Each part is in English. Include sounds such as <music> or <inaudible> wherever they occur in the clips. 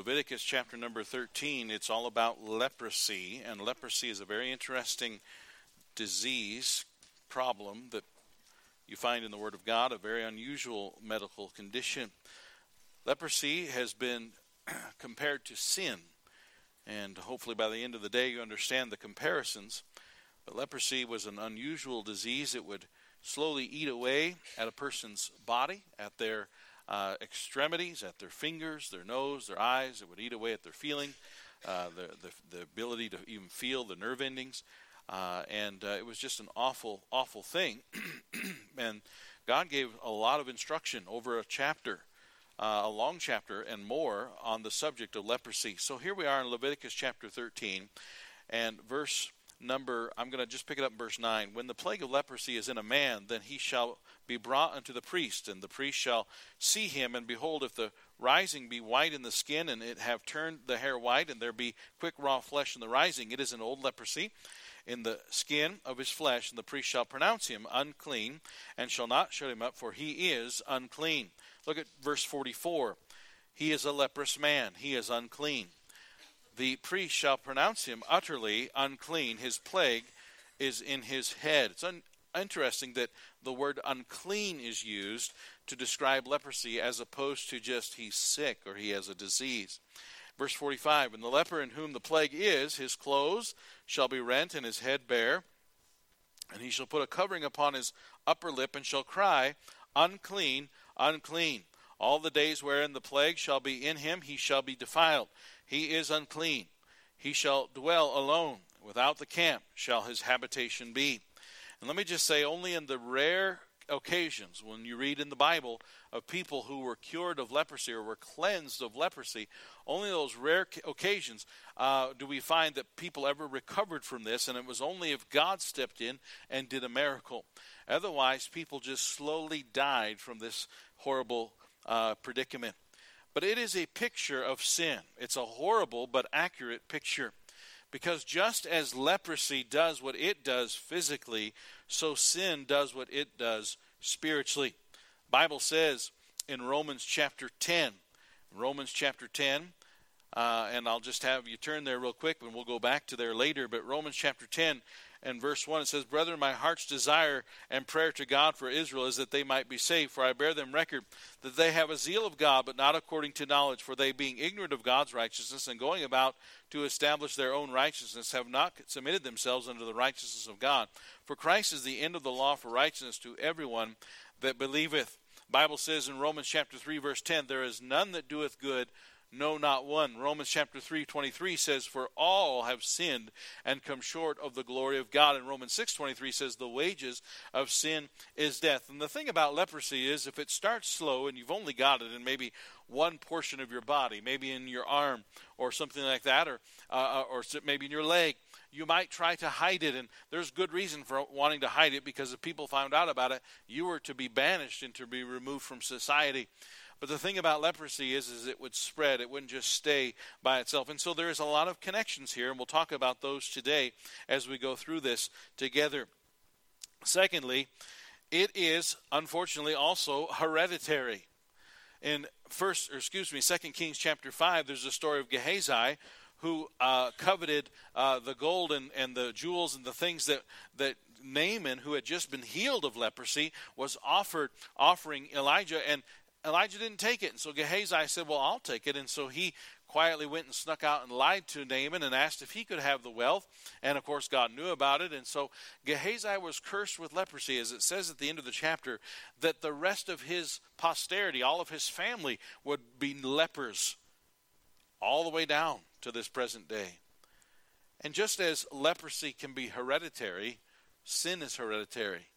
Leviticus chapter number 13. It's all about leprosy, and leprosy is a very interesting disease problem that you find in the Word of God, a very unusual medical condition. Leprosy has been <clears throat> compared to sin, and hopefully by the end of the day you understand the comparisons. But leprosy was an unusual disease. It would slowly eat away at a person's body, at their uh, extremities, at their fingers, their nose, their eyes. It would eat away at their feeling, uh, the, the, the ability to even feel the nerve endings. Uh, and uh, it was just an awful, awful thing. <clears throat> and God gave a lot of instruction over a chapter, uh, a long chapter and more on the subject of leprosy. So here we are in Leviticus chapter 13 and verse number, I'm going to just pick it up in verse 9. When the plague of leprosy is in a man, then he shall be brought unto the priest, and the priest shall see him, and behold, if the rising be white in the skin, and it have turned the hair white, and there be quick raw flesh in the rising, it is an old leprosy in the skin of his flesh, and the priest shall pronounce him unclean, and shall not shut him up, for he is unclean. Look at verse 44. He is a leprous man, he is unclean the priest shall pronounce him utterly unclean. His plague is in his head. It's un- interesting that the word unclean is used to describe leprosy as opposed to just he's sick or he has a disease. Verse 45 And the leper in whom the plague is, his clothes shall be rent and his head bare, and he shall put a covering upon his upper lip and shall cry, Unclean, unclean. All the days wherein the plague shall be in him, he shall be defiled. He is unclean. He shall dwell alone. Without the camp shall his habitation be. And let me just say, only in the rare occasions when you read in the Bible of people who were cured of leprosy or were cleansed of leprosy, only those rare occasions uh, do we find that people ever recovered from this, and it was only if God stepped in and did a miracle. Otherwise, people just slowly died from this horrible uh, predicament. But it is a picture of sin. It's a horrible but accurate picture. Because just as leprosy does what it does physically, so sin does what it does spiritually. Bible says in Romans chapter 10, Romans chapter 10, uh, and I'll just have you turn there real quick, and we'll go back to there later. But Romans chapter 10 and verse 1 it says, Brethren, my heart's desire and prayer to God for Israel is that they might be saved. For I bear them record that they have a zeal of God, but not according to knowledge. For they, being ignorant of God's righteousness and going about to establish their own righteousness, have not submitted themselves unto the righteousness of God. For Christ is the end of the law for righteousness to everyone that believeth. Bible says in Romans chapter 3 verse 10 there is none that doeth good no not one. Romans chapter 3 23 says for all have sinned and come short of the glory of god. And romans 6 23 says the wages of sin is death. And the thing about leprosy is if it starts slow and you've only got it in maybe one portion of your body maybe in your arm or something like that or uh, or maybe in your leg you might try to hide it. And there's good reason for wanting to hide it because if people found out about it you were to be banished and to be removed from society but the thing about leprosy is, is it would spread. It wouldn't just stay by itself. And so there is a lot of connections here, and we'll talk about those today as we go through this together. Secondly, it is unfortunately also hereditary. In first, or excuse me, Second Kings chapter five, there's a story of Gehazi who uh, coveted uh, the gold and, and the jewels and the things that that Naaman, who had just been healed of leprosy, was offered offering Elijah, and Elijah didn't take it. And so Gehazi said, Well, I'll take it. And so he quietly went and snuck out and lied to Naaman and asked if he could have the wealth. And of course, God knew about it. And so Gehazi was cursed with leprosy, as it says at the end of the chapter, that the rest of his posterity, all of his family, would be lepers all the way down to this present day. And just as leprosy can be hereditary, sin is hereditary.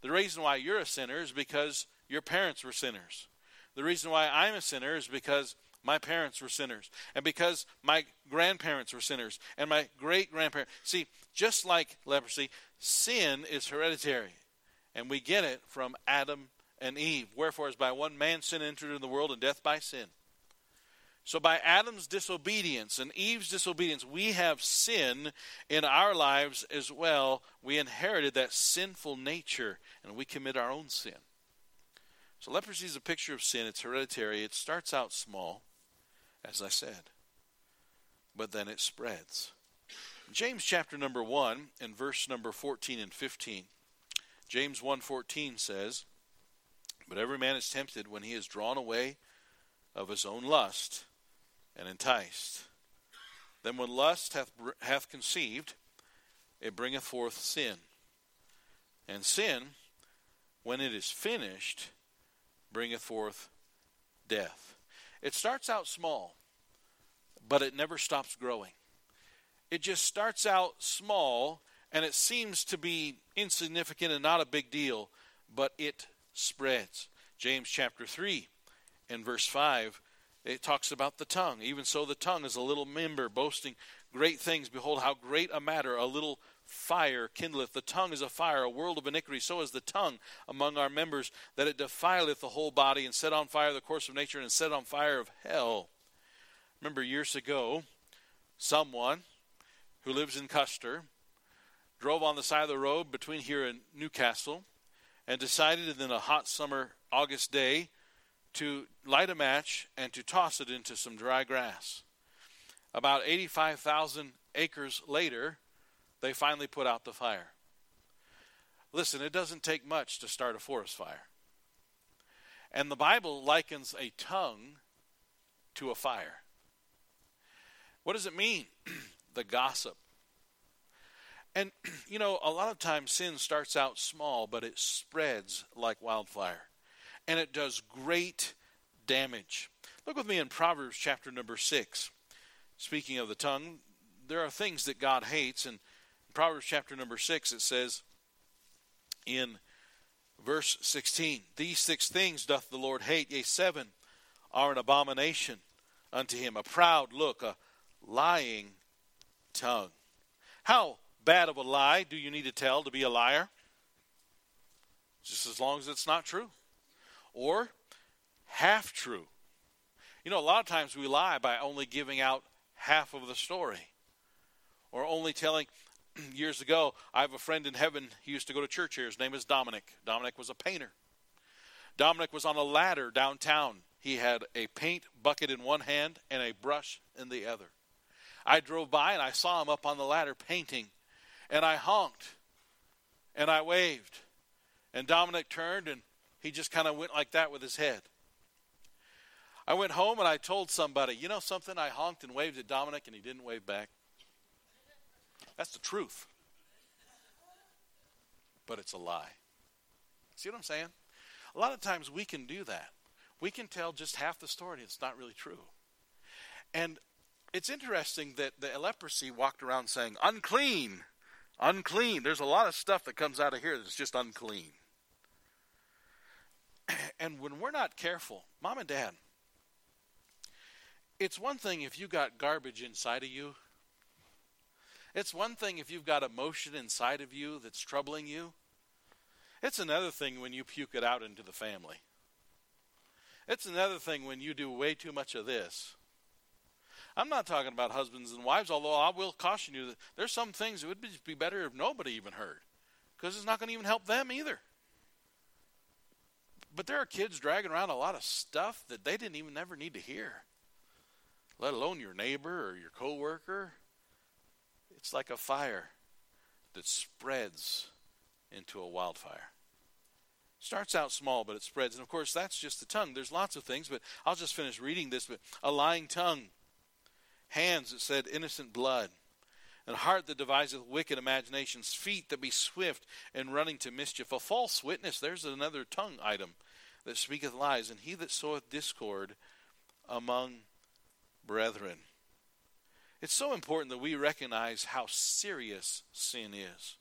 The reason why you're a sinner is because your parents were sinners. The reason why I'm a sinner is because my parents were sinners, and because my grandparents were sinners, and my great grandparents. See, just like leprosy, sin is hereditary, and we get it from Adam and Eve. Wherefore, as by one man sin entered into the world, and death by sin. So, by Adam's disobedience and Eve's disobedience, we have sin in our lives as well. We inherited that sinful nature, and we commit our own sin. So leprosy is a picture of sin. It's hereditary. It starts out small. as I said. But then it spreads. James chapter number 1 and verse number 14 and 15. James 1:14 says, "But every man is tempted when he is drawn away of his own lust and enticed. Then when lust hath, hath conceived, it bringeth forth sin. And sin, when it is finished, bringeth forth death. It starts out small, but it never stops growing. It just starts out small and it seems to be insignificant and not a big deal, but it spreads. James chapter 3 and verse 5 it talks about the tongue. Even so, the tongue is a little member boasting great things. Behold, how great a matter a little fire kindleth. The tongue is a fire, a world of iniquity. So is the tongue among our members, that it defileth the whole body, and set on fire the course of nature, and set on fire of hell. Remember years ago, someone who lives in Custer drove on the side of the road between here and Newcastle and decided in a hot summer August day to light a match and to toss it into some dry grass. About 85,000 acres later, they finally put out the fire. Listen, it doesn't take much to start a forest fire. And the Bible likens a tongue to a fire. What does it mean? <clears throat> the gossip. And, <clears throat> you know, a lot of times sin starts out small, but it spreads like wildfire and it does great damage. Look with me in Proverbs chapter number 6. Speaking of the tongue, there are things that God hates. And Proverbs chapter number 6, it says in verse 16, These six things doth the Lord hate, yea, seven are an abomination unto him a proud look, a lying tongue. How bad of a lie do you need to tell to be a liar? Just as long as it's not true or half true. You know, a lot of times we lie by only giving out half of the story or only telling. <clears throat> Years ago, I have a friend in heaven. He used to go to church here. His name is Dominic. Dominic was a painter. Dominic was on a ladder downtown. He had a paint bucket in one hand and a brush in the other. I drove by and I saw him up on the ladder painting, and I honked and I waved. And Dominic turned and he just kind of went like that with his head. I went home and I told somebody, you know something? I honked and waved at Dominic and he didn't wave back. That's the truth. But it's a lie. See what I'm saying? A lot of times we can do that. We can tell just half the story. It's not really true. And it's interesting that the leprosy walked around saying, unclean, unclean. There's a lot of stuff that comes out of here that's just unclean. <clears throat> And when we're not careful, mom and dad, it's one thing if you got garbage inside of you. It's one thing if you've got emotion inside of you that's troubling you. It's another thing when you puke it out into the family. It's another thing when you do way too much of this. I'm not talking about husbands and wives, although I will caution you that there's some things it would be better if nobody even heard, because it's not going to even help them either. But there are kids dragging around a lot of stuff that they didn't even ever need to hear, let alone your neighbor or your coworker. It's like a fire that spreads into a wildfire. Starts out small, but it spreads. And of course, that's just the tongue. There's lots of things, but I'll just finish reading this. But a lying tongue, hands that said innocent blood, and heart that deviseth wicked imaginations, feet that be swift and running to mischief, a false witness. There's another tongue item that speaketh lies, and he that soweth discord among brethren. It's so important that we recognize how serious sin is.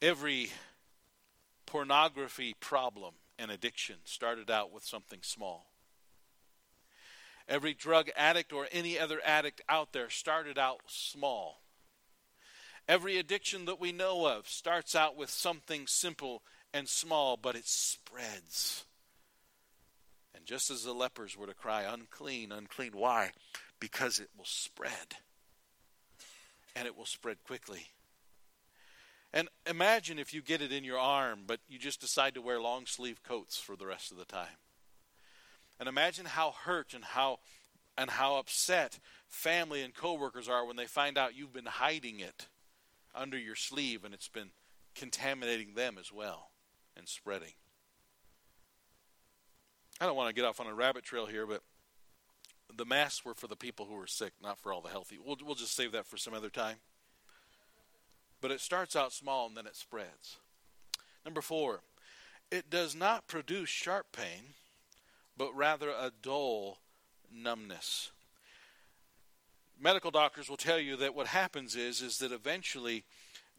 Every pornography problem and addiction started out with something small. Every drug addict or any other addict out there started out small. Every addiction that we know of starts out with something simple and small, but it spreads. And just as the lepers were to cry, unclean, unclean, why? Because it will spread. And it will spread quickly. And imagine if you get it in your arm, but you just decide to wear long sleeve coats for the rest of the time. And imagine how hurt and how and how upset family and coworkers are when they find out you've been hiding it under your sleeve and it's been contaminating them as well and spreading. I don't want to get off on a rabbit trail here, but the masks were for the people who were sick, not for all the healthy. We'll, we'll just save that for some other time. But it starts out small and then it spreads. Number four, it does not produce sharp pain, but rather a dull numbness. Medical doctors will tell you that what happens is is that eventually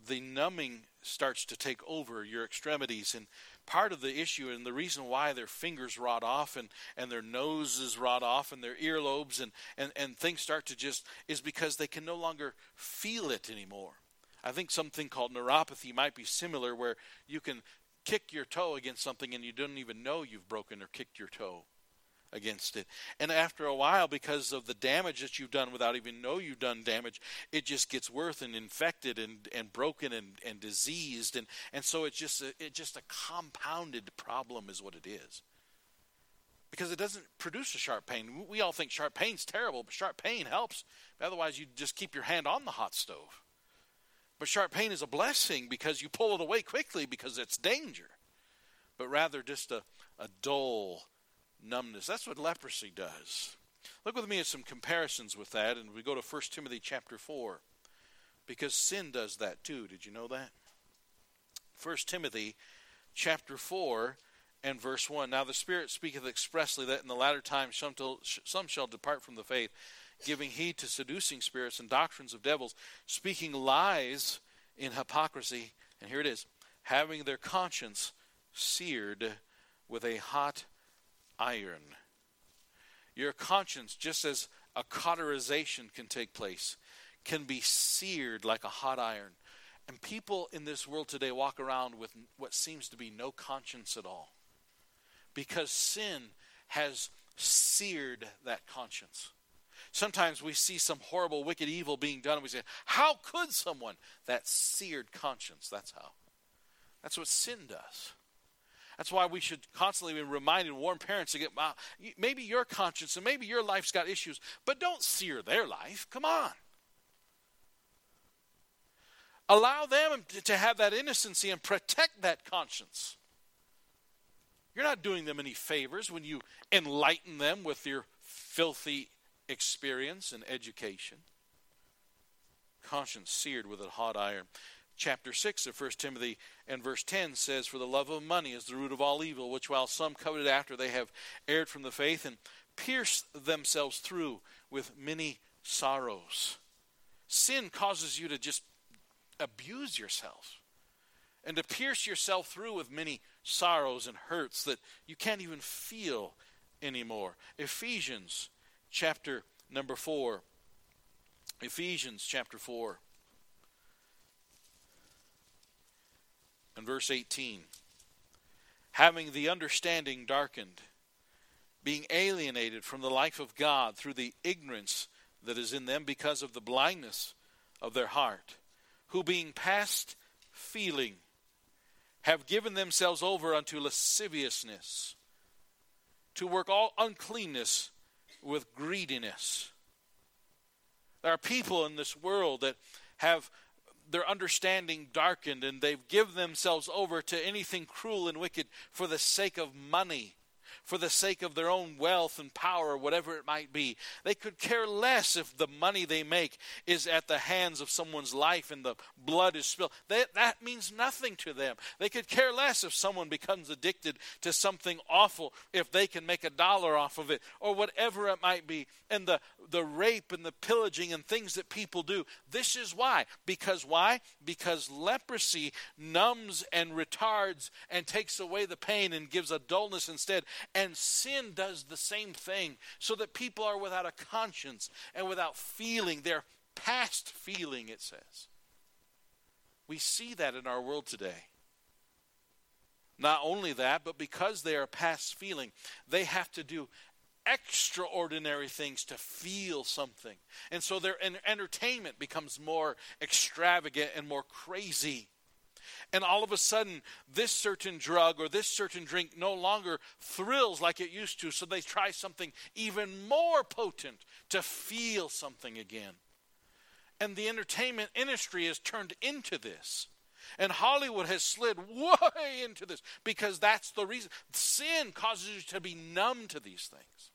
the numbing starts to take over your extremities and part of the issue and the reason why their fingers rot off and, and their noses rot off and their earlobes and, and, and things start to just is because they can no longer feel it anymore. I think something called neuropathy might be similar where you can kick your toe against something and you don't even know you've broken or kicked your toe against it. And after a while, because of the damage that you've done without even know you've done damage, it just gets worse and infected and, and broken and, and diseased. And, and so it's just a, it's just a compounded problem is what it is. Because it doesn't produce a sharp pain. We all think sharp pain's terrible, but sharp pain helps. Otherwise, you just keep your hand on the hot stove. But sharp pain is a blessing because you pull it away quickly because it's danger. But rather just a, a dull, numbness. That's what leprosy does. Look with me at some comparisons with that, and we go to 1 Timothy chapter 4, because sin does that too. Did you know that? 1 Timothy chapter 4 and verse 1. Now the Spirit speaketh expressly that in the latter times some, some shall depart from the faith, giving heed to seducing spirits and doctrines of devils, speaking lies in hypocrisy. And here it is having their conscience seared with a hot iron. Your conscience, just as a cauterization can take place, can be seared like a hot iron. And people in this world today walk around with what seems to be no conscience at all. Because sin has seared that conscience. Sometimes we see some horrible, wicked evil being done, and we say, How could someone? That seared conscience, that's how. That's what sin does. That's why we should constantly be reminded warn parents to get uh, maybe your conscience and maybe your life's got issues, but don't sear their life. Come on. Allow them to have that innocency and protect that conscience. You're not doing them any favors when you enlighten them with your filthy experience and education. Conscience seared with a hot iron chapter 6 of 1 Timothy and verse 10 says, For the love of money is the root of all evil, which while some coveted after, they have erred from the faith and pierced themselves through with many sorrows. Sin causes you to just abuse yourself and to pierce yourself through with many sorrows and hurts that you can't even feel anymore. Ephesians chapter number 4. Ephesians chapter 4. And verse 18 having the understanding darkened, being alienated from the life of God through the ignorance that is in them because of the blindness of their heart, who being past feeling have given themselves over unto lasciviousness, to work all uncleanness with greediness. There are people in this world that have their understanding darkened and they've given themselves over to anything cruel and wicked for the sake of money for the sake of their own wealth and power, whatever it might be. They could care less if the money they make is at the hands of someone's life and the blood is spilled. They, that means nothing to them. They could care less if someone becomes addicted to something awful if they can make a dollar off of it or whatever it might be. And the, the rape and the pillaging and things that people do. This is why. Because why? Because leprosy numbs and retards and takes away the pain and gives a dullness instead. And sin does the same thing, so that people are without a conscience and without feeling. They're past feeling, it says. We see that in our world today. Not only that, but because they are past feeling, they have to do extraordinary things to feel something. And so their entertainment becomes more extravagant and more crazy. And all of a sudden, this certain drug or this certain drink no longer thrills like it used to, so they try something even more potent to feel something again. And the entertainment industry has turned into this. And Hollywood has slid way into this because that's the reason. Sin causes you to be numb to these things.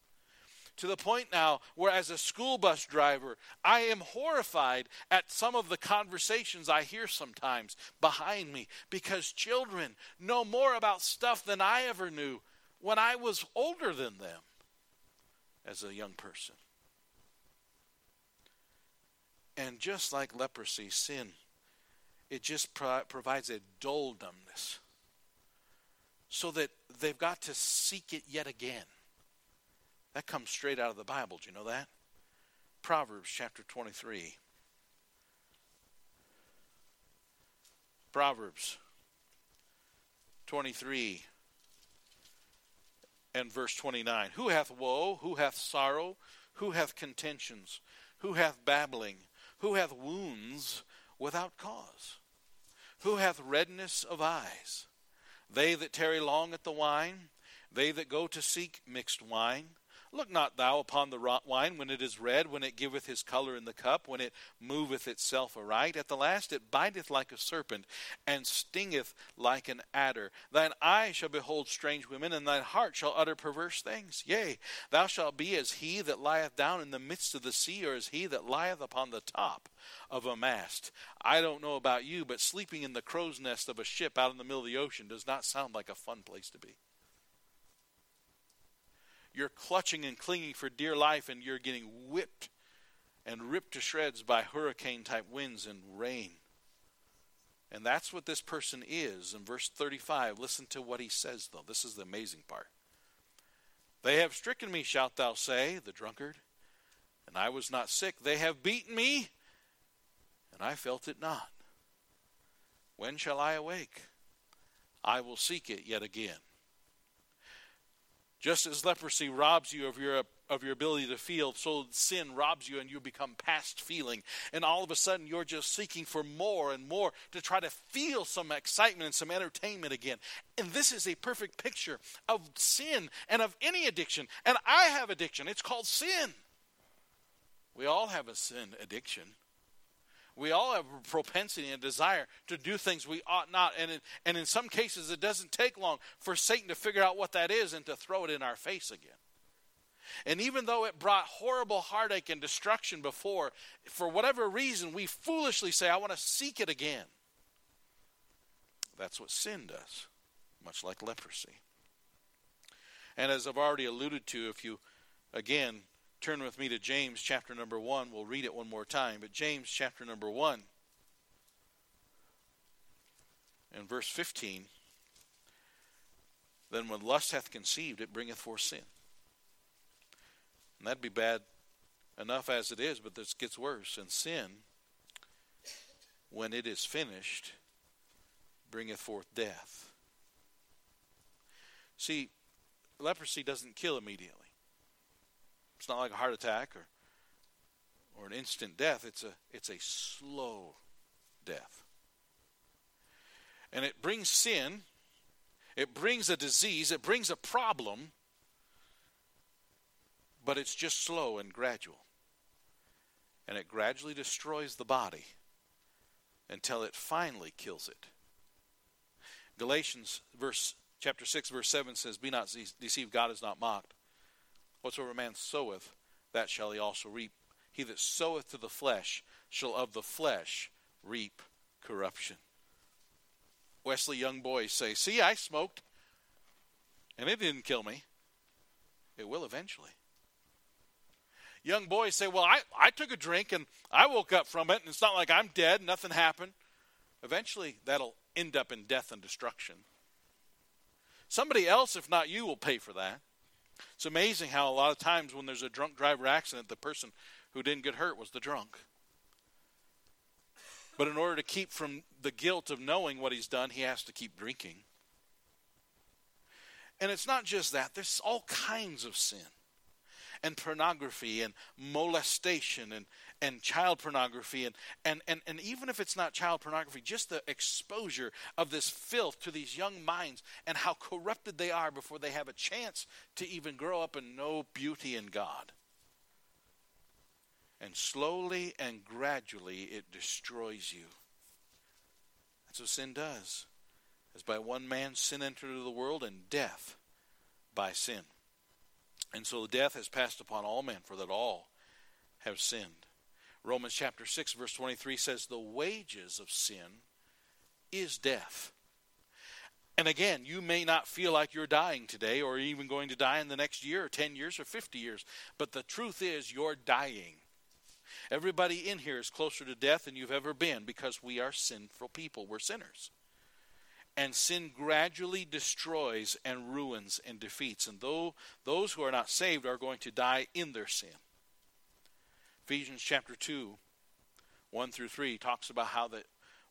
To the point now where, as a school bus driver, I am horrified at some of the conversations I hear sometimes behind me because children know more about stuff than I ever knew when I was older than them as a young person. And just like leprosy, sin it just pro- provides a dull dumbness so that they've got to seek it yet again. That comes straight out of the Bible. Do you know that? Proverbs chapter 23. Proverbs 23 and verse 29. Who hath woe? Who hath sorrow? Who hath contentions? Who hath babbling? Who hath wounds? without cause? Who hath redness of eyes? They that tarry long at the wine, they that go to seek mixed wine. Look not thou upon the wine when it is red, when it giveth his color in the cup, when it moveth itself aright. At the last it biteth like a serpent, and stingeth like an adder. Thine eye shall behold strange women, and thine heart shall utter perverse things. Yea, thou shalt be as he that lieth down in the midst of the sea, or as he that lieth upon the top of a mast. I don't know about you, but sleeping in the crow's nest of a ship out in the middle of the ocean does not sound like a fun place to be you're clutching and clinging for dear life and you're getting whipped and ripped to shreds by hurricane type winds and rain. And that's what this person is. In verse 35, listen to what he says, though. This is the amazing part. They have stricken me, shalt thou say, the drunkard, and I was not sick. They have beaten me, and I felt it not. When shall I awake? I will seek it yet again. Just as leprosy robs you of your of your ability to feel, so sin robs you and you become past feeling. And all of a sudden you're just seeking for more and more to try to feel some excitement and some entertainment again. And this is a perfect picture of sin and of any addiction. And I have addiction. It's called sin. We all have a sin addiction. We all have a propensity and desire to do things we ought not. And in, and in some cases, it doesn't take long for Satan to figure out what that is and to throw it in our face again. And even though it brought horrible heartache and destruction before, for whatever reason, we foolishly say, I want to seek it again. That's what sin does, much like leprosy. And as I've already alluded to, if you, again, Turn with me to James chapter number 1. We'll read it one more time. But James chapter number 1 and verse 15 Then when lust hath conceived, it bringeth forth sin. And that'd be bad enough as it is, but this gets worse. And sin, when it is finished, bringeth forth death. See, leprosy doesn't kill immediately. It's not like a heart attack or or an instant death. It's a it's a slow death. And it brings sin, it brings a disease, it brings a problem, but it's just slow and gradual. And it gradually destroys the body until it finally kills it. Galatians verse chapter 6 verse 7 says be not deceived God is not mocked Whatsoever man soweth, that shall he also reap. He that soweth to the flesh shall of the flesh reap corruption. Wesley young boys say, See, I smoked, and it didn't kill me. It will eventually. Young boys say, Well, I, I took a drink and I woke up from it, and it's not like I'm dead, nothing happened. Eventually, that'll end up in death and destruction. Somebody else, if not you, will pay for that. It's amazing how a lot of times when there's a drunk driver accident, the person who didn't get hurt was the drunk. But in order to keep from the guilt of knowing what he's done, he has to keep drinking. And it's not just that, there's all kinds of sin. And pornography and molestation and, and child pornography and, and, and, and even if it's not child pornography, just the exposure of this filth to these young minds and how corrupted they are before they have a chance to even grow up and know beauty in God. And slowly and gradually it destroys you. That's what sin does. As by one man sin entered into the world, and death by sin. And so death has passed upon all men, for that all have sinned. Romans chapter 6, verse 23 says, The wages of sin is death. And again, you may not feel like you're dying today or even going to die in the next year or 10 years or 50 years, but the truth is you're dying. Everybody in here is closer to death than you've ever been because we are sinful people. We're sinners. And sin gradually destroys and ruins and defeats. And though those who are not saved are going to die in their sin. Ephesians chapter 2, 1 through 3 talks about how that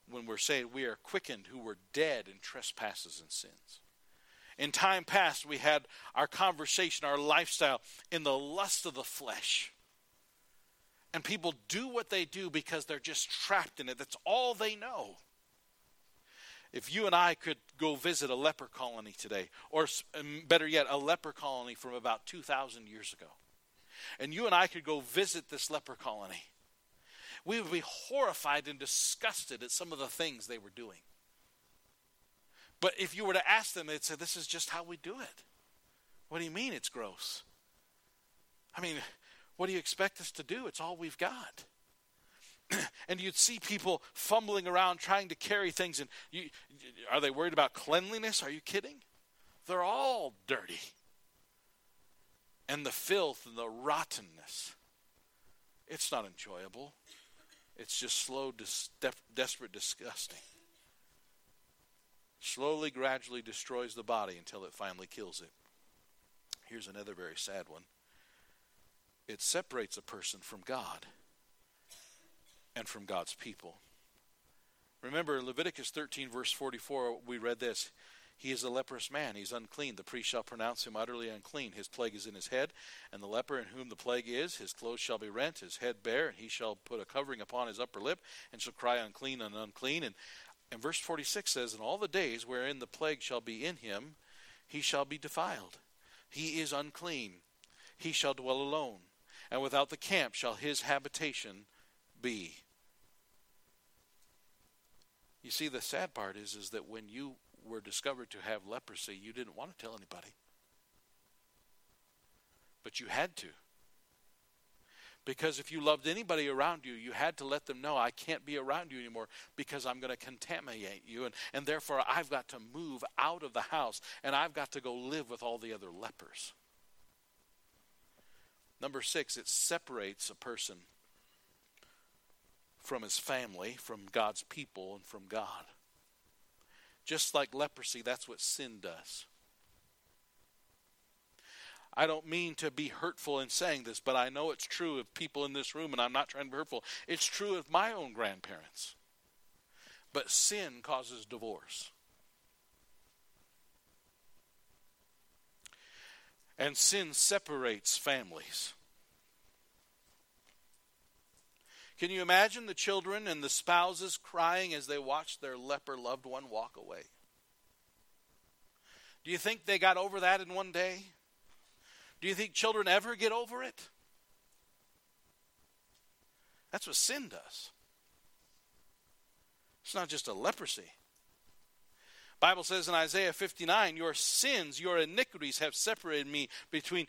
when we're saved, we are quickened who were dead in trespasses and sins. In time past, we had our conversation, our lifestyle in the lust of the flesh. And people do what they do because they're just trapped in it. That's all they know. If you and I could go visit a leper colony today, or um, better yet, a leper colony from about 2,000 years ago, and you and I could go visit this leper colony, we would be horrified and disgusted at some of the things they were doing. But if you were to ask them, they'd say, This is just how we do it. What do you mean it's gross? I mean, what do you expect us to do? It's all we've got. <clears throat> and you'd see people fumbling around trying to carry things. And you, are they worried about cleanliness? Are you kidding? They're all dirty. And the filth and the rottenness. It's not enjoyable. It's just slow, dis- desperate, disgusting. Slowly, gradually destroys the body until it finally kills it. Here's another very sad one it separates a person from God and from God's people. Remember Leviticus 13, verse 44, we read this. He is a leprous man. He's unclean. The priest shall pronounce him utterly unclean. His plague is in his head. And the leper in whom the plague is, his clothes shall be rent, his head bare, and he shall put a covering upon his upper lip, and shall cry unclean and unclean. And, and verse 46 says, In all the days wherein the plague shall be in him, he shall be defiled. He is unclean. He shall dwell alone. And without the camp shall his habitation be. You see, the sad part is, is that when you were discovered to have leprosy, you didn't want to tell anybody. But you had to. Because if you loved anybody around you, you had to let them know, I can't be around you anymore because I'm going to contaminate you. And, and therefore, I've got to move out of the house and I've got to go live with all the other lepers. Number six, it separates a person from his family, from God's people, and from God. Just like leprosy, that's what sin does. I don't mean to be hurtful in saying this, but I know it's true of people in this room, and I'm not trying to be hurtful. It's true of my own grandparents. But sin causes divorce. And sin separates families. Can you imagine the children and the spouses crying as they watched their leper loved one walk away? Do you think they got over that in one day? Do you think children ever get over it? That's what sin does. It's not just a leprosy. Bible says in Isaiah 59, your sins, your iniquities have separated me between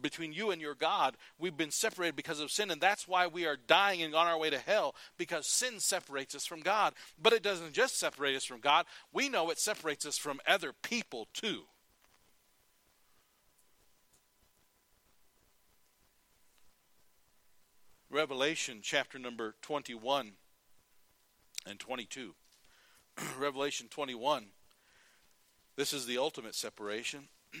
between you and your God. We've been separated because of sin and that's why we are dying and on our way to hell because sin separates us from God. But it doesn't just separate us from God. We know it separates us from other people too. Revelation chapter number 21 and 22. <clears throat> Revelation 21. This is the ultimate separation. <clears throat>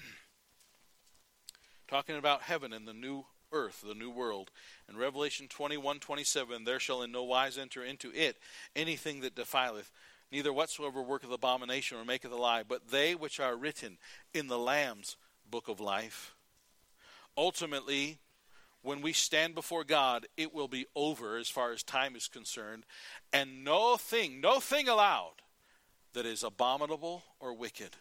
Talking about heaven and the new earth, the new world. In Revelation 21 27, there shall in no wise enter into it anything that defileth, neither whatsoever worketh abomination or maketh a lie, but they which are written in the Lamb's book of life. Ultimately, when we stand before God, it will be over as far as time is concerned, and no thing, no thing allowed that is abominable or wicked.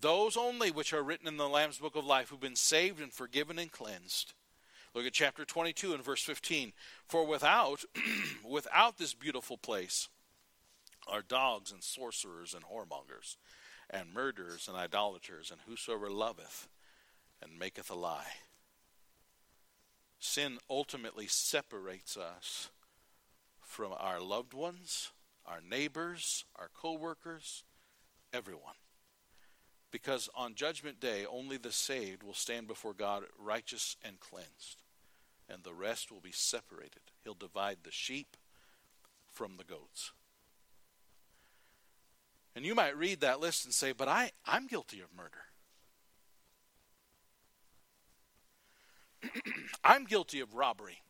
Those only which are written in the Lamb's book of life who've been saved and forgiven and cleansed. Look at chapter 22 and verse 15. For without <clears throat> without this beautiful place are dogs and sorcerers and whoremongers and murderers and idolaters and whosoever loveth and maketh a lie. Sin ultimately separates us from our loved ones, our neighbors, our co-workers, everyone. Because on judgment day only the saved will stand before God righteous and cleansed, and the rest will be separated. He'll divide the sheep from the goats. And you might read that list and say, But I, I'm guilty of murder. <clears throat> I'm guilty of robbery.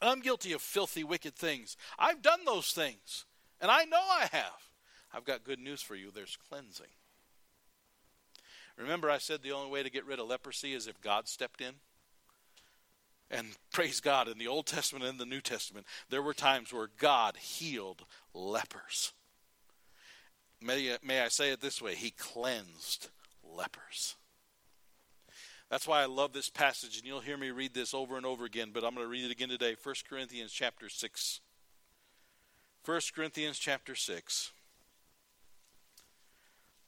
I'm guilty of filthy, wicked things. I've done those things, and I know I have. I've got good news for you there's cleansing. Remember, I said the only way to get rid of leprosy is if God stepped in? And <laughs> praise God, in the Old Testament and the New Testament, there were times where God healed lepers. May, may I say it this way He cleansed lepers. That's why I love this passage, and you'll hear me read this over and over again, but I'm going to read it again today. 1 Corinthians chapter 6. 1 Corinthians chapter 6.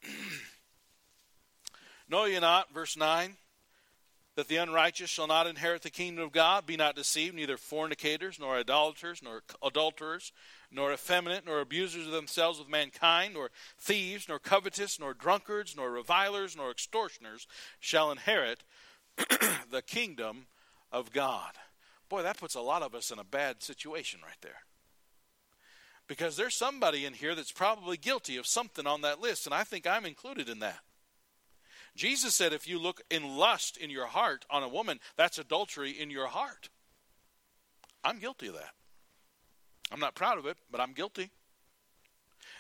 <clears throat> know ye not, verse 9, that the unrighteous shall not inherit the kingdom of God? Be not deceived, neither fornicators, nor idolaters, nor adulterers, nor effeminate, nor abusers of themselves with mankind, nor thieves, nor covetous, nor drunkards, nor revilers, nor extortioners shall inherit <clears throat> the kingdom of God. Boy, that puts a lot of us in a bad situation right there. Because there's somebody in here that's probably guilty of something on that list, and I think I'm included in that. Jesus said if you look in lust in your heart on a woman, that's adultery in your heart. I'm guilty of that. I'm not proud of it, but I'm guilty.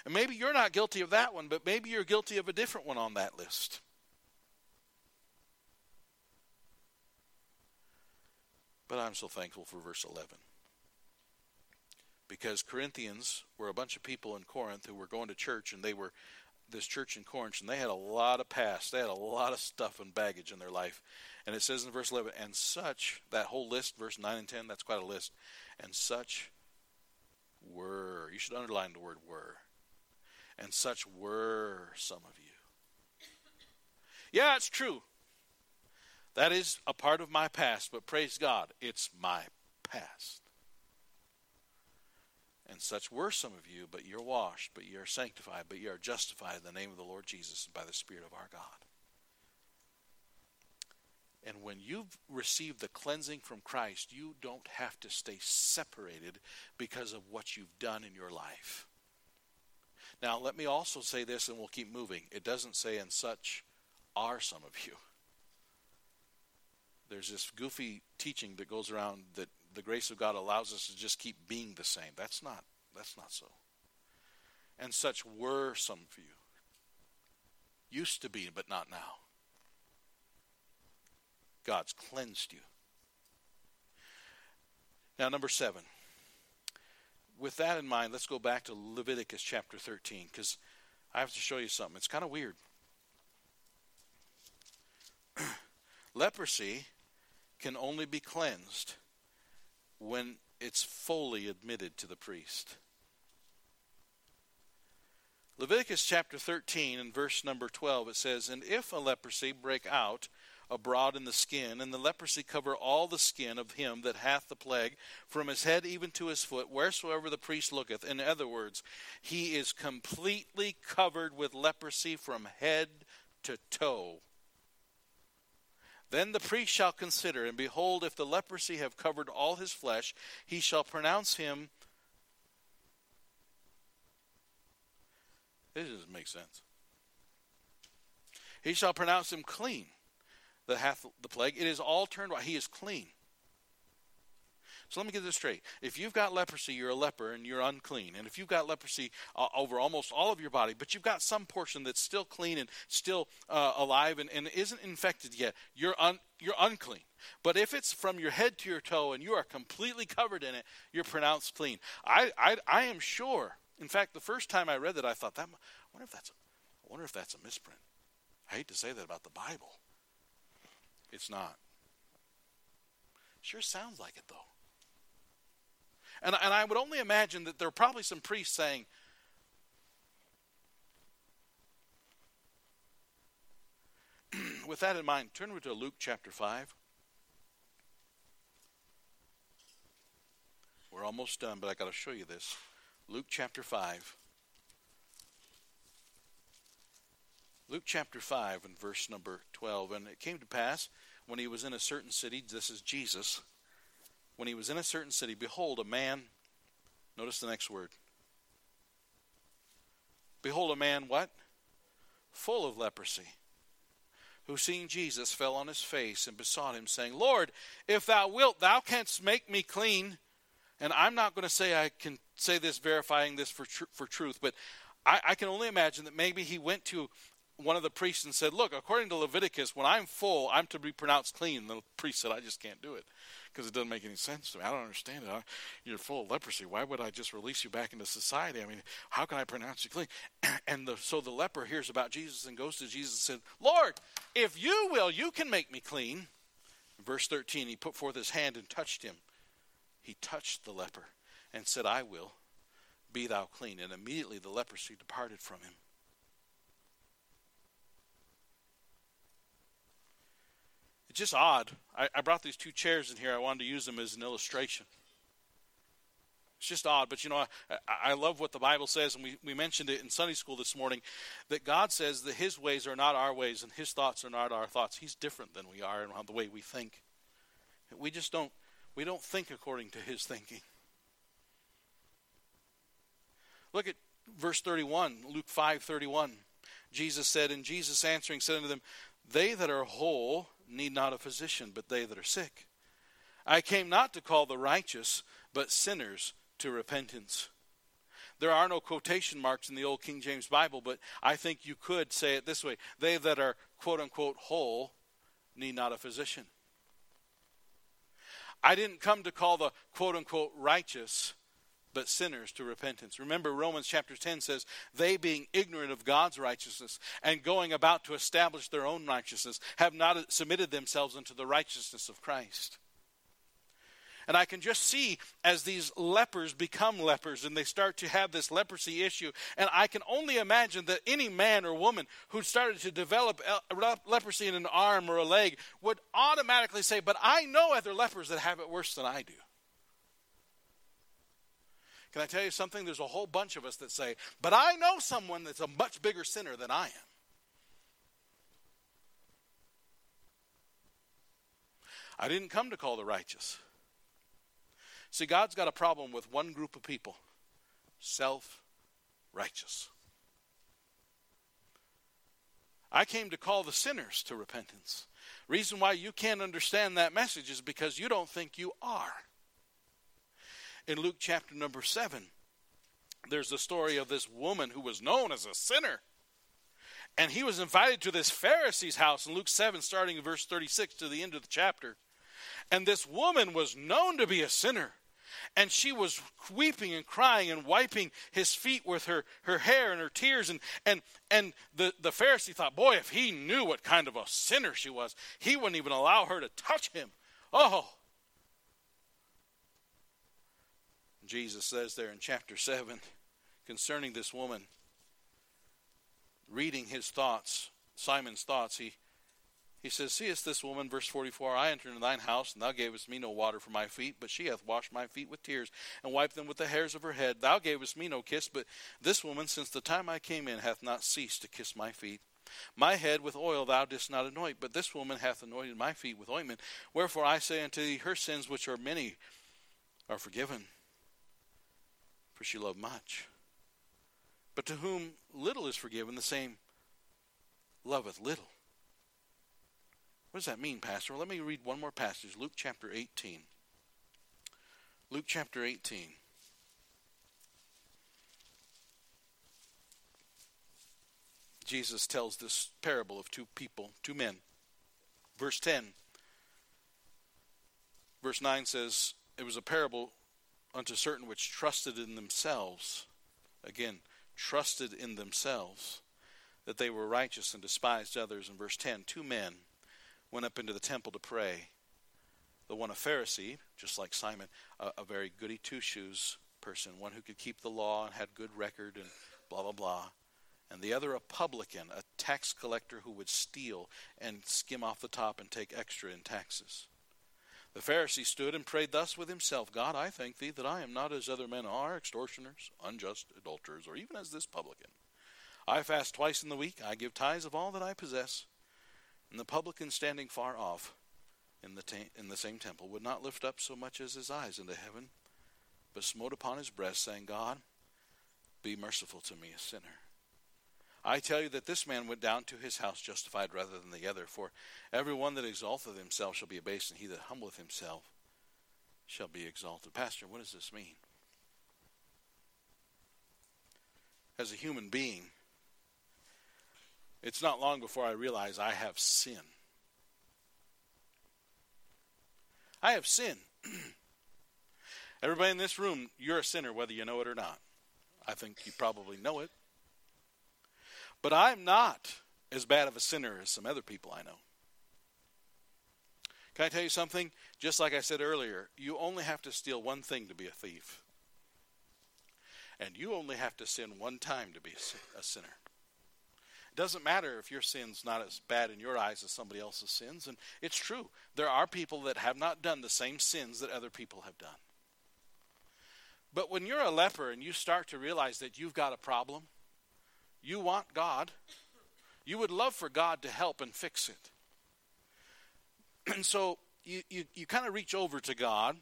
And maybe you're not guilty of that one, but maybe you're guilty of a different one on that list. But I'm so thankful for verse 11. Because Corinthians were a bunch of people in Corinth who were going to church, and they were this church in Corinth, and they had a lot of past. They had a lot of stuff and baggage in their life. And it says in verse 11, and such, that whole list, verse 9 and 10, that's quite a list. And such were. You should underline the word were. And such were some of you. Yeah, it's true. That is a part of my past, but praise God, it's my past. And such were some of you, but you're washed, but you're sanctified, but you are justified in the name of the Lord Jesus by the Spirit of our God. And when you've received the cleansing from Christ, you don't have to stay separated because of what you've done in your life. Now, let me also say this, and we'll keep moving. It doesn't say, and such are some of you. There's this goofy teaching that goes around that the grace of God allows us to just keep being the same. That's not that's not so. And such were some of you. Used to be, but not now. God's cleansed you. Now, number seven. With that in mind, let's go back to Leviticus chapter 13 because I have to show you something. It's kind of weird. <clears throat> Leprosy can only be cleansed when it's fully admitted to the priest. Leviticus chapter 13 and verse number 12 it says, And if a leprosy break out abroad in the skin, and the leprosy cover all the skin of him that hath the plague, from his head even to his foot, wheresoever the priest looketh. In other words, he is completely covered with leprosy from head to toe. Then the priest shall consider, and behold, if the leprosy have covered all his flesh, he shall pronounce him. This doesn't make sense. He shall pronounce him clean that hath the plague. It is all turned white. He is clean. So let me get this straight. If you've got leprosy, you're a leper and you're unclean. And if you've got leprosy uh, over almost all of your body, but you've got some portion that's still clean and still uh, alive and, and isn't infected yet, you're, un, you're unclean. But if it's from your head to your toe and you are completely covered in it, you're pronounced clean. I, I, I am sure. In fact, the first time I read that, I thought, that, I wonder if that's, I wonder if that's a misprint. I hate to say that about the Bible. It's not. Sure sounds like it, though. And, and I would only imagine that there are probably some priests saying, <clears throat> with that in mind, turn over to Luke chapter 5. We're almost done, but I got to show you this. Luke chapter 5. Luke chapter 5 and verse number 12. And it came to pass when he was in a certain city, this is Jesus, when he was in a certain city, behold, a man, notice the next word. Behold, a man, what? Full of leprosy, who seeing Jesus fell on his face and besought him, saying, Lord, if thou wilt, thou canst make me clean. And I'm not going to say I can say this verifying this for, tr- for truth, but I, I can only imagine that maybe he went to one of the priests and said, Look, according to Leviticus, when I'm full, I'm to be pronounced clean. And the priest said, I just can't do it because it doesn't make any sense to me. I don't understand it. You're full of leprosy. Why would I just release you back into society? I mean, how can I pronounce you clean? <clears throat> And the, so the leper hears about Jesus and goes to Jesus and said, Lord, if you will, you can make me clean. Verse 13, he put forth his hand and touched him. He touched the leper and said, I will. Be thou clean. And immediately the leprosy departed from him. It's just odd. I, I brought these two chairs in here. I wanted to use them as an illustration. It's just odd, but you know, I, I, love what the Bible says, and we, we mentioned it in Sunday school this morning that God says that His ways are not our ways, and His thoughts are not our thoughts. He's different than we are in the way we think. We just don't we don't think according to His thinking. Look at verse 31, Luke 5 31. Jesus said, and Jesus answering said unto them, They that are whole need not a physician, but they that are sick. I came not to call the righteous, but sinners to repentance. There are no quotation marks in the Old King James Bible, but I think you could say it this way They that are quote unquote whole need not a physician. I didn't come to call the quote unquote righteous, but sinners to repentance. Remember, Romans chapter 10 says, They being ignorant of God's righteousness and going about to establish their own righteousness have not submitted themselves unto the righteousness of Christ. And I can just see as these lepers become lepers and they start to have this leprosy issue. And I can only imagine that any man or woman who started to develop leprosy in an arm or a leg would automatically say, But I know other lepers that have it worse than I do. Can I tell you something? There's a whole bunch of us that say, but I know someone that's a much bigger sinner than I am. I didn't come to call the righteous. See, God's got a problem with one group of people self righteous. I came to call the sinners to repentance. Reason why you can't understand that message is because you don't think you are in Luke chapter number 7, there's the story of this woman who was known as a sinner. And he was invited to this Pharisee's house in Luke 7, starting in verse 36 to the end of the chapter. And this woman was known to be a sinner. And she was weeping and crying and wiping his feet with her, her hair and her tears. And, and, and the, the Pharisee thought, boy, if he knew what kind of a sinner she was, he wouldn't even allow her to touch him. Oh, Jesus says there in chapter 7 concerning this woman, reading his thoughts, Simon's thoughts, he, he says, Seest this woman, verse 44, I entered into thine house, and thou gavest me no water for my feet, but she hath washed my feet with tears, and wiped them with the hairs of her head. Thou gavest me no kiss, but this woman, since the time I came in, hath not ceased to kiss my feet. My head with oil thou didst not anoint, but this woman hath anointed my feet with ointment. Wherefore I say unto thee, her sins, which are many, are forgiven for she loved much. But to whom little is forgiven, the same loveth little. What does that mean, Pastor? Well, let me read one more passage Luke chapter 18. Luke chapter 18. Jesus tells this parable of two people, two men. Verse 10. Verse 9 says, It was a parable unto certain which trusted in themselves. Again, trusted in themselves that they were righteous and despised others. In verse 10, two men went up into the temple to pray. The one a Pharisee, just like Simon, a, a very goody two shoes person, one who could keep the law and had good record and blah, blah, blah and the other a publican, a tax collector who would steal and skim off the top and take extra in taxes. The Pharisee stood and prayed thus with himself God, I thank thee that I am not as other men are, extortioners, unjust adulterers, or even as this publican. I fast twice in the week, I give tithes of all that I possess. And the publican, standing far off in the, ta- in the same temple, would not lift up so much as his eyes into heaven, but smote upon his breast, saying, God, be merciful to me, a sinner. I tell you that this man went down to his house justified rather than the other. For every one that exalteth himself shall be abased, and he that humbleth himself shall be exalted. Pastor, what does this mean? As a human being, it's not long before I realize I have sin. I have sin. <clears throat> Everybody in this room, you're a sinner whether you know it or not. I think you probably know it. But I'm not as bad of a sinner as some other people I know. Can I tell you something? Just like I said earlier, you only have to steal one thing to be a thief. And you only have to sin one time to be a sinner. It doesn't matter if your sin's not as bad in your eyes as somebody else's sins. And it's true. There are people that have not done the same sins that other people have done. But when you're a leper and you start to realize that you've got a problem, you want God. You would love for God to help and fix it. <clears throat> And so you, you, you kind of reach over to God.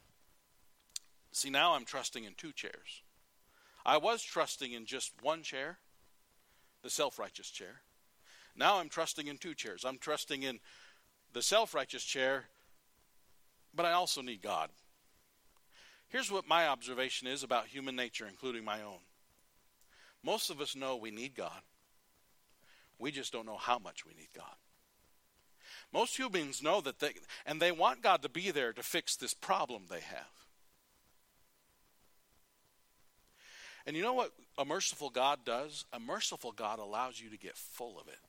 See, now I'm trusting in two chairs. I was trusting in just one chair, the self righteous chair. Now I'm trusting in two chairs. I'm trusting in the self righteous chair, but I also need God. Here's what my observation is about human nature, including my own. Most of us know we need God. We just don't know how much we need God. Most humans know that they, and they want God to be there to fix this problem they have. And you know what a merciful God does? A merciful God allows you to get full of it.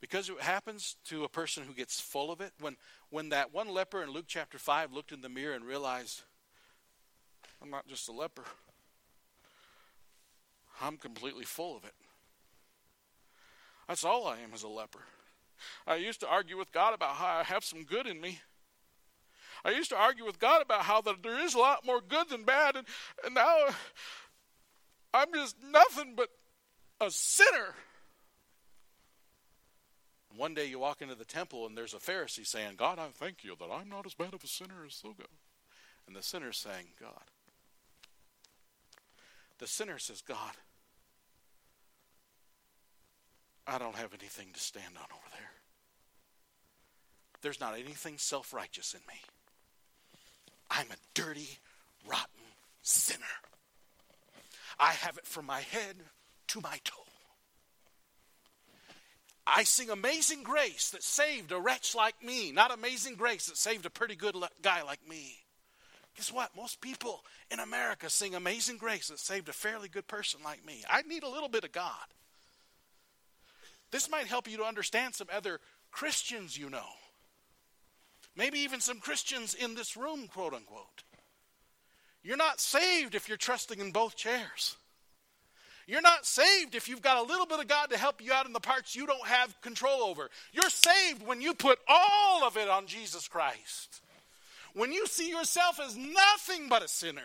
Because it happens to a person who gets full of it. When, when that one leper in Luke chapter 5 looked in the mirror and realized, I'm not just a leper, I'm completely full of it. That's all I am as a leper. I used to argue with God about how I have some good in me. I used to argue with God about how that there is a lot more good than bad, and, and now I'm just nothing but a sinner. One day you walk into the temple and there's a Pharisee saying, God, I thank you that I'm not as bad of a sinner as so good. And the sinner's saying, God, the sinner says, God, I don't have anything to stand on over there. There's not anything self righteous in me. I'm a dirty, rotten sinner. I have it from my head to my toe. I sing Amazing Grace that saved a wretch like me, not Amazing Grace that saved a pretty good guy like me. Guess what? Most people in America sing Amazing Grace that saved a fairly good person like me. I need a little bit of God. This might help you to understand some other Christians you know. Maybe even some Christians in this room, quote unquote. You're not saved if you're trusting in both chairs. You're not saved if you've got a little bit of God to help you out in the parts you don't have control over. You're saved when you put all of it on Jesus Christ when you see yourself as nothing but a sinner.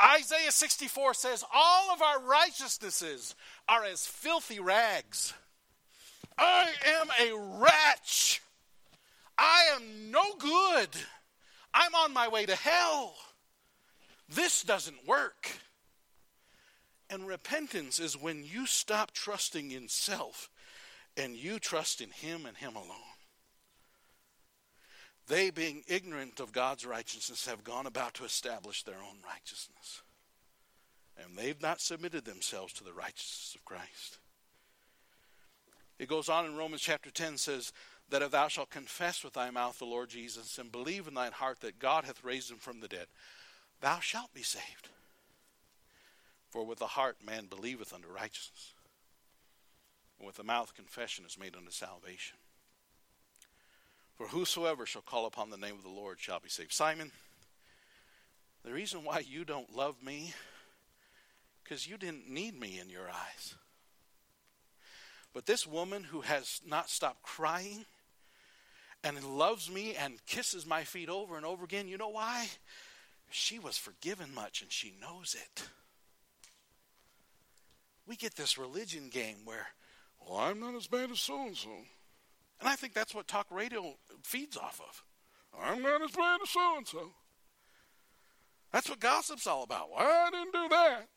Isaiah 64 says, All of our righteousnesses are as filthy rags. I am a wretch. I am no good. I'm on my way to hell. This doesn't work. And repentance is when you stop trusting in self and you trust in Him and Him alone. They, being ignorant of God's righteousness, have gone about to establish their own righteousness. And they've not submitted themselves to the righteousness of Christ. It goes on in Romans chapter 10 says that if thou shalt confess with thy mouth the Lord Jesus and believe in thine heart that God hath raised him from the dead, thou shalt be saved. For with the heart man believeth unto righteousness, and with the mouth confession is made unto salvation. For whosoever shall call upon the name of the Lord shall be saved. Simon, the reason why you don't love me, because you didn't need me in your eyes. But this woman who has not stopped crying and loves me and kisses my feet over and over again, you know why? She was forgiven much and she knows it. We get this religion game where, well, I'm not as bad as so and so. And I think that's what talk radio feeds off of. I'm not as bad as so and so. That's what gossip's all about. Well, I didn't do that.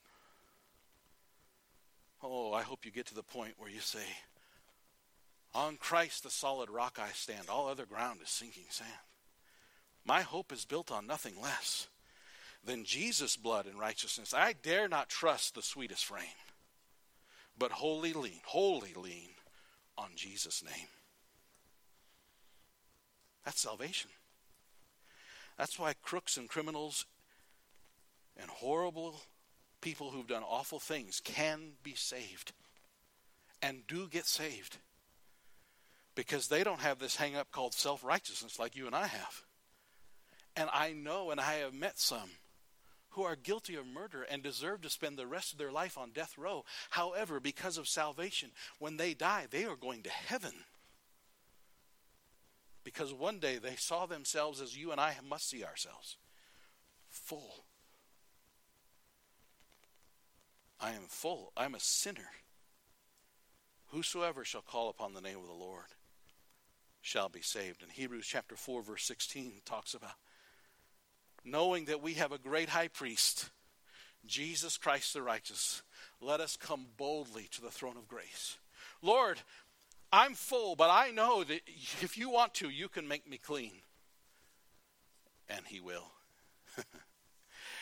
Oh, I hope you get to the point where you say, On Christ, the solid rock I stand. All other ground is sinking sand. My hope is built on nothing less than Jesus' blood and righteousness. I dare not trust the sweetest frame, but wholly lean, wholly lean on Jesus' name. That's salvation. That's why crooks and criminals and horrible people who've done awful things can be saved and do get saved because they don't have this hang up called self righteousness like you and I have. And I know and I have met some who are guilty of murder and deserve to spend the rest of their life on death row. However, because of salvation, when they die, they are going to heaven because one day they saw themselves as you and I must see ourselves full. I am full. I'm a sinner. Whosoever shall call upon the name of the Lord shall be saved. And Hebrews chapter 4, verse 16 talks about knowing that we have a great high priest, Jesus Christ the righteous, let us come boldly to the throne of grace. Lord, I'm full, but I know that if you want to, you can make me clean. And He will. <laughs>